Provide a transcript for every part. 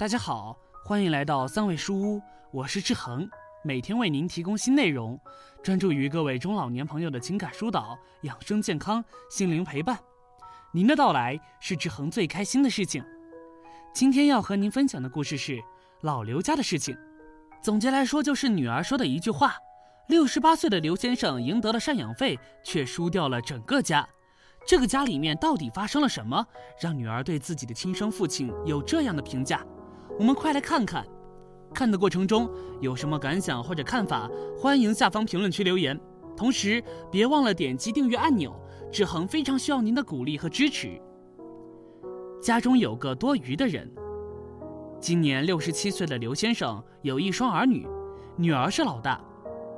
大家好，欢迎来到三味书屋，我是志恒，每天为您提供新内容，专注于各位中老年朋友的情感疏导、养生健康、心灵陪伴。您的到来是志恒最开心的事情。今天要和您分享的故事是老刘家的事情。总结来说，就是女儿说的一句话：六十八岁的刘先生赢得了赡养费，却输掉了整个家。这个家里面到底发生了什么，让女儿对自己的亲生父亲有这样的评价？我们快来看看。看的过程中有什么感想或者看法，欢迎下方评论区留言。同时别忘了点击订阅按钮，志恒非常需要您的鼓励和支持。家中有个多余的人。今年六十七岁的刘先生有一双儿女，女儿是老大。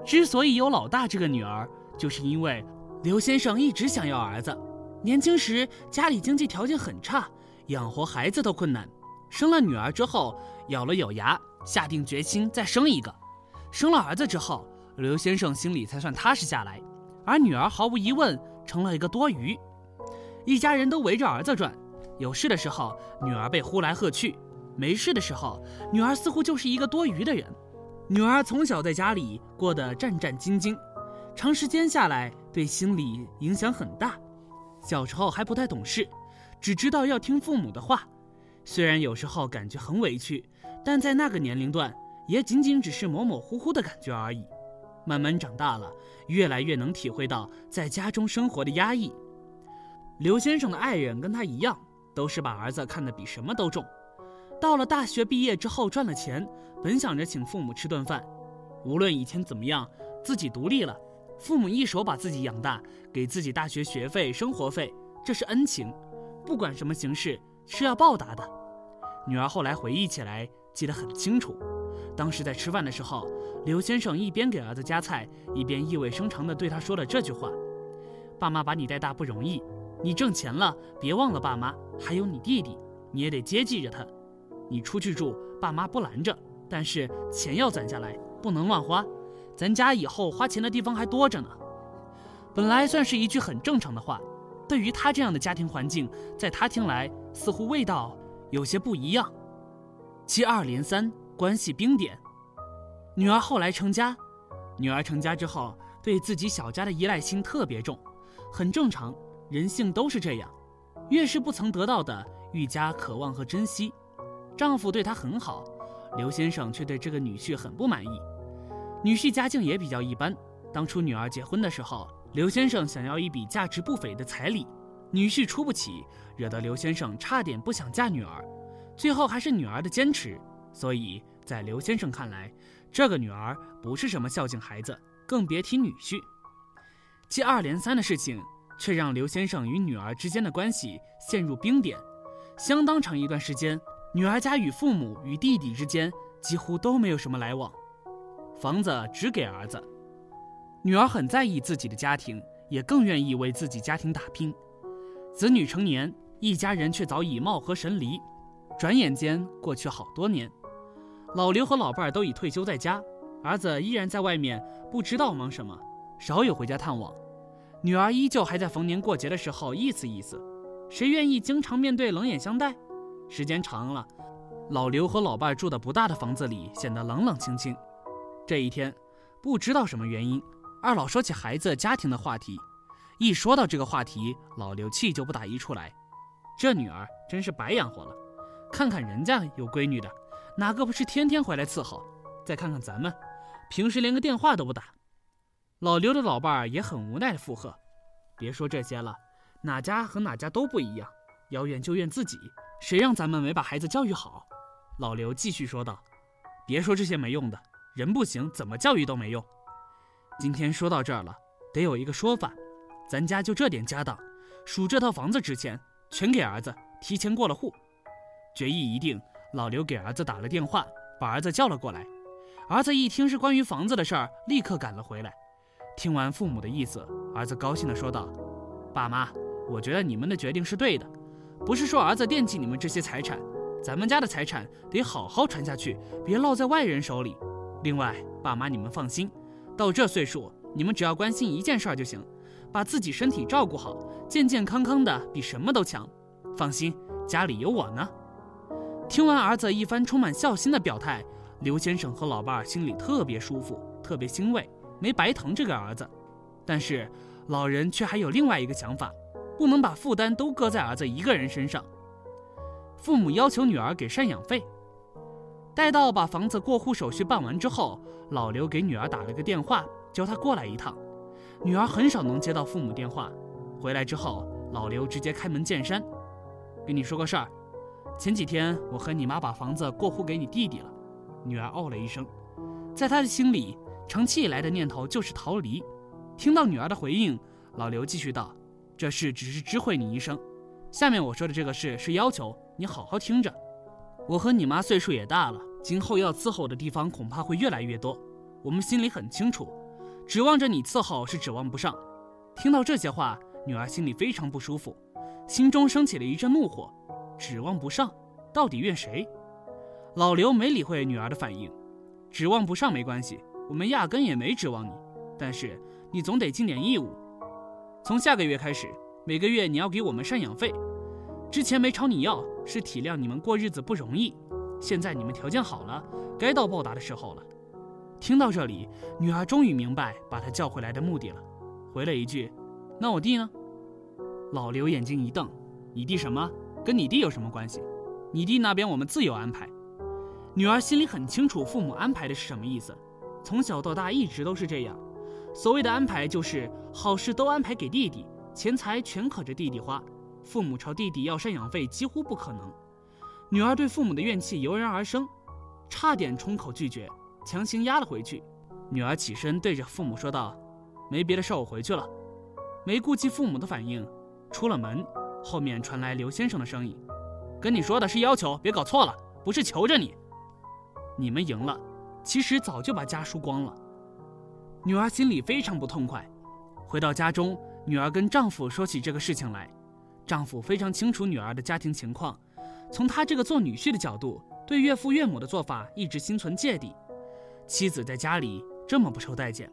之所以有老大这个女儿，就是因为刘先生一直想要儿子。年轻时家里经济条件很差，养活孩子都困难。生了女儿之后，咬了咬牙，下定决心再生一个。生了儿子之后，刘先生心里才算踏实下来。而女儿毫无疑问成了一个多余。一家人都围着儿子转，有事的时候女儿被呼来喝去，没事的时候女儿似乎就是一个多余的人。女儿从小在家里过得战战兢兢，长时间下来对心理影响很大。小时候还不太懂事，只知道要听父母的话。虽然有时候感觉很委屈，但在那个年龄段，也仅仅只是模模糊糊的感觉而已。慢慢长大了，越来越能体会到在家中生活的压抑。刘先生的爱人跟他一样，都是把儿子看得比什么都重。到了大学毕业之后赚了钱，本想着请父母吃顿饭。无论以前怎么样，自己独立了，父母一手把自己养大，给自己大学学费、生活费，这是恩情，不管什么形式。是要报答的。女儿后来回忆起来，记得很清楚。当时在吃饭的时候，刘先生一边给儿子夹菜，一边意味深长地对他说了这句话：“爸妈把你带大不容易，你挣钱了，别忘了爸妈，还有你弟弟，你也得接济着他。你出去住，爸妈不拦着，但是钱要攒下来，不能乱花。咱家以后花钱的地方还多着呢。”本来算是一句很正常的话。对于他这样的家庭环境，在他听来似乎味道有些不一样。接二连三，关系冰点。女儿后来成家，女儿成家之后，对自己小家的依赖心特别重，很正常，人性都是这样。越是不曾得到的，愈加渴望和珍惜。丈夫对她很好，刘先生却对这个女婿很不满意。女婿家境也比较一般，当初女儿结婚的时候。刘先生想要一笔价值不菲的彩礼，女婿出不起，惹得刘先生差点不想嫁女儿。最后还是女儿的坚持，所以在刘先生看来，这个女儿不是什么孝敬孩子，更别提女婿。接二连三的事情，却让刘先生与女儿之间的关系陷入冰点。相当长一段时间，女儿家与父母与弟弟之间几乎都没有什么来往，房子只给儿子。女儿很在意自己的家庭，也更愿意为自己家庭打拼。子女成年，一家人却早已貌合神离。转眼间过去好多年，老刘和老伴儿都已退休在家，儿子依然在外面，不知道忙什么，少有回家探望。女儿依旧还在逢年过节的时候意思意思。谁愿意经常面对冷眼相待？时间长了，老刘和老伴儿住的不大的房子里显得冷冷清清。这一天，不知道什么原因。二老说起孩子家庭的话题，一说到这个话题，老刘气就不打一处来。这女儿真是白养活了。看看人家有闺女的，哪个不是天天回来伺候？再看看咱们，平时连个电话都不打。老刘的老伴儿也很无奈的附和：“别说这些了，哪家和哪家都不一样，要怨就怨自己，谁让咱们没把孩子教育好？”老刘继续说道：“别说这些没用的，人不行，怎么教育都没用。”今天说到这儿了，得有一个说法。咱家就这点家当，数这套房子值钱，全给儿子提前过了户。决议一定，老刘给儿子打了电话，把儿子叫了过来。儿子一听是关于房子的事儿，立刻赶了回来。听完父母的意思，儿子高兴地说道：“爸妈，我觉得你们的决定是对的。不是说儿子惦记你们这些财产，咱们家的财产得好好传下去，别落在外人手里。另外，爸妈你们放心。”到这岁数，你们只要关心一件事儿就行，把自己身体照顾好，健健康康的比什么都强。放心，家里有我呢。听完儿子一番充满孝心的表态，刘先生和老伴儿心里特别舒服，特别欣慰，没白疼这个儿子。但是老人却还有另外一个想法，不能把负担都搁在儿子一个人身上。父母要求女儿给赡养费。待到把房子过户手续办完之后，老刘给女儿打了个电话，叫她过来一趟。女儿很少能接到父母电话，回来之后，老刘直接开门见山，跟你说个事儿。前几天我和你妈把房子过户给你弟弟了。女儿哦了一声，在她的心里，长期以来的念头就是逃离。听到女儿的回应，老刘继续道：“这事只是知会你一声，下面我说的这个事是要求，你好好听着。”我和你妈岁数也大了，今后要伺候的地方恐怕会越来越多。我们心里很清楚，指望着你伺候是指望不上。听到这些话，女儿心里非常不舒服，心中升起了一阵怒火。指望不上，到底怨谁？老刘没理会女儿的反应。指望不上没关系，我们压根也没指望你。但是你总得尽点义务。从下个月开始，每个月你要给我们赡养费。之前没朝你要。是体谅你们过日子不容易，现在你们条件好了，该到报答的时候了。听到这里，女儿终于明白把他叫回来的目的了，回了一句：“那我弟呢？”老刘眼睛一瞪：“你弟什么？跟你弟有什么关系？你弟那边我们自有安排。”女儿心里很清楚父母安排的是什么意思，从小到大一直都是这样。所谓的安排就是好事都安排给弟弟，钱财全可着弟弟花。父母朝弟弟要赡养费几乎不可能，女儿对父母的怨气油然而生，差点冲口拒绝，强行压了回去。女儿起身对着父母说道：“没别的事，我回去了。”没顾及父母的反应，出了门。后面传来刘先生的声音：“跟你说的是要求，别搞错了，不是求着你。”你们赢了，其实早就把家输光了。女儿心里非常不痛快。回到家中，女儿跟丈夫说起这个事情来。丈夫非常清楚女儿的家庭情况，从他这个做女婿的角度，对岳父岳母的做法一直心存芥蒂。妻子在家里这么不受待见，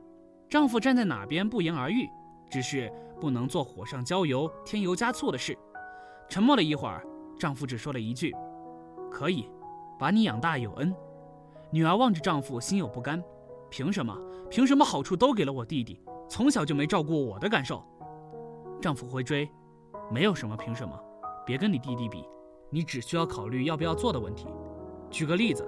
丈夫站在哪边不言而喻，只是不能做火上浇油、添油加醋的事。沉默了一会儿，丈夫只说了一句：“可以，把你养大有恩。”女儿望着丈夫，心有不甘：凭什么？凭什么好处都给了我弟弟，从小就没照顾我的感受？丈夫回追。没有什么凭什么，别跟你弟弟比，你只需要考虑要不要做的问题。举个例子，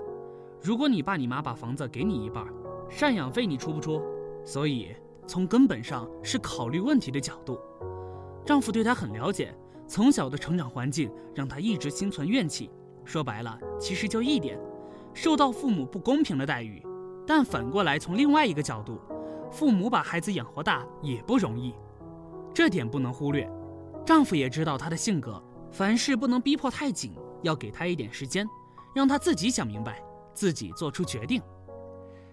如果你爸你妈把房子给你一半，赡养费你出不出？所以从根本上是考虑问题的角度。丈夫对她很了解，从小的成长环境让她一直心存怨气。说白了，其实就一点，受到父母不公平的待遇。但反过来从另外一个角度，父母把孩子养活大也不容易，这点不能忽略。丈夫也知道她的性格，凡事不能逼迫太紧，要给她一点时间，让她自己想明白，自己做出决定。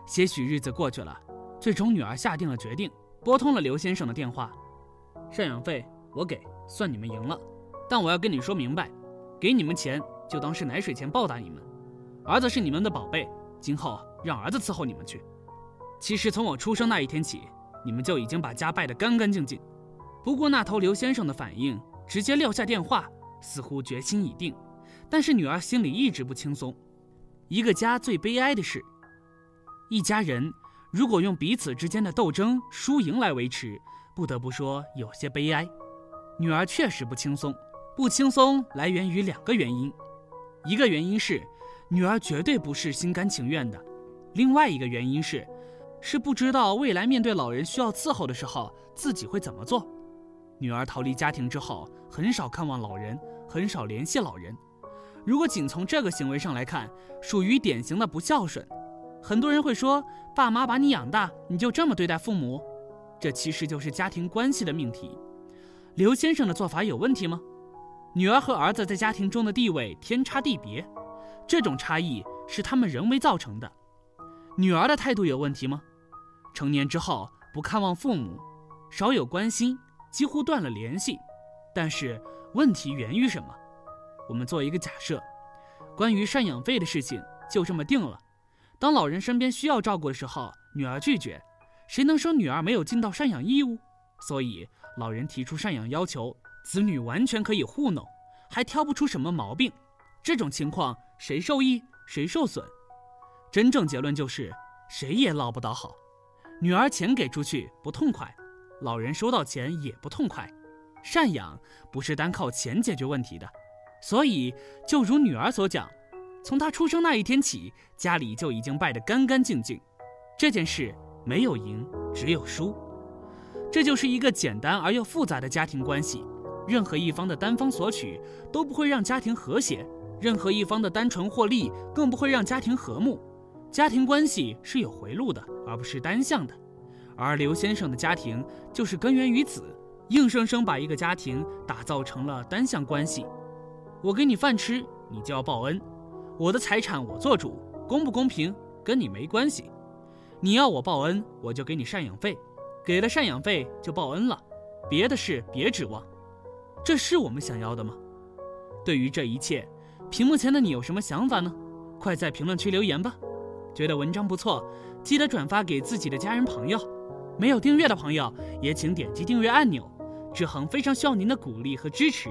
些许日子过去了，最终女儿下定了决定，拨通了刘先生的电话。赡养费我给，算你们赢了。但我要跟你说明白，给你们钱就当是奶水钱报答你们。儿子是你们的宝贝，今后让儿子伺候你们去。其实从我出生那一天起，你们就已经把家败得干干净净。不过那头刘先生的反应，直接撂下电话，似乎决心已定。但是女儿心里一直不轻松。一个家最悲哀的是，一家人如果用彼此之间的斗争输赢来维持，不得不说有些悲哀。女儿确实不轻松，不轻松来源于两个原因，一个原因是女儿绝对不是心甘情愿的，另外一个原因是，是不知道未来面对老人需要伺候的时候自己会怎么做。女儿逃离家庭之后，很少看望老人，很少联系老人。如果仅从这个行为上来看，属于典型的不孝顺。很多人会说，爸妈把你养大，你就这么对待父母？这其实就是家庭关系的命题。刘先生的做法有问题吗？女儿和儿子在家庭中的地位天差地别，这种差异是他们人为造成的。女儿的态度有问题吗？成年之后不看望父母，少有关心。几乎断了联系，但是问题源于什么？我们做一个假设，关于赡养费的事情就这么定了。当老人身边需要照顾的时候，女儿拒绝，谁能说女儿没有尽到赡养义务？所以老人提出赡养要求，子女完全可以糊弄，还挑不出什么毛病。这种情况谁受益，谁受损。真正结论就是，谁也捞不到好。女儿钱给出去不痛快，老人收到钱也不痛快。赡养不是单靠钱解决问题的，所以就如女儿所讲，从她出生那一天起，家里就已经败得干干净净。这件事没有赢，只有输。这就是一个简单而又复杂的家庭关系。任何一方的单方索取都不会让家庭和谐，任何一方的单纯获利更不会让家庭和睦。家庭关系是有回路的，而不是单向的。而刘先生的家庭就是根源于此，硬生生把一个家庭打造成了单向关系。我给你饭吃，你就要报恩；我的财产我做主，公不公平跟你没关系。你要我报恩，我就给你赡养费，给了赡养费就报恩了，别的事别指望。这是我们想要的吗？对于这一切，屏幕前的你有什么想法呢？快在评论区留言吧！觉得文章不错，记得转发给自己的家人朋友。没有订阅的朋友，也请点击订阅按钮。志恒非常需要您的鼓励和支持。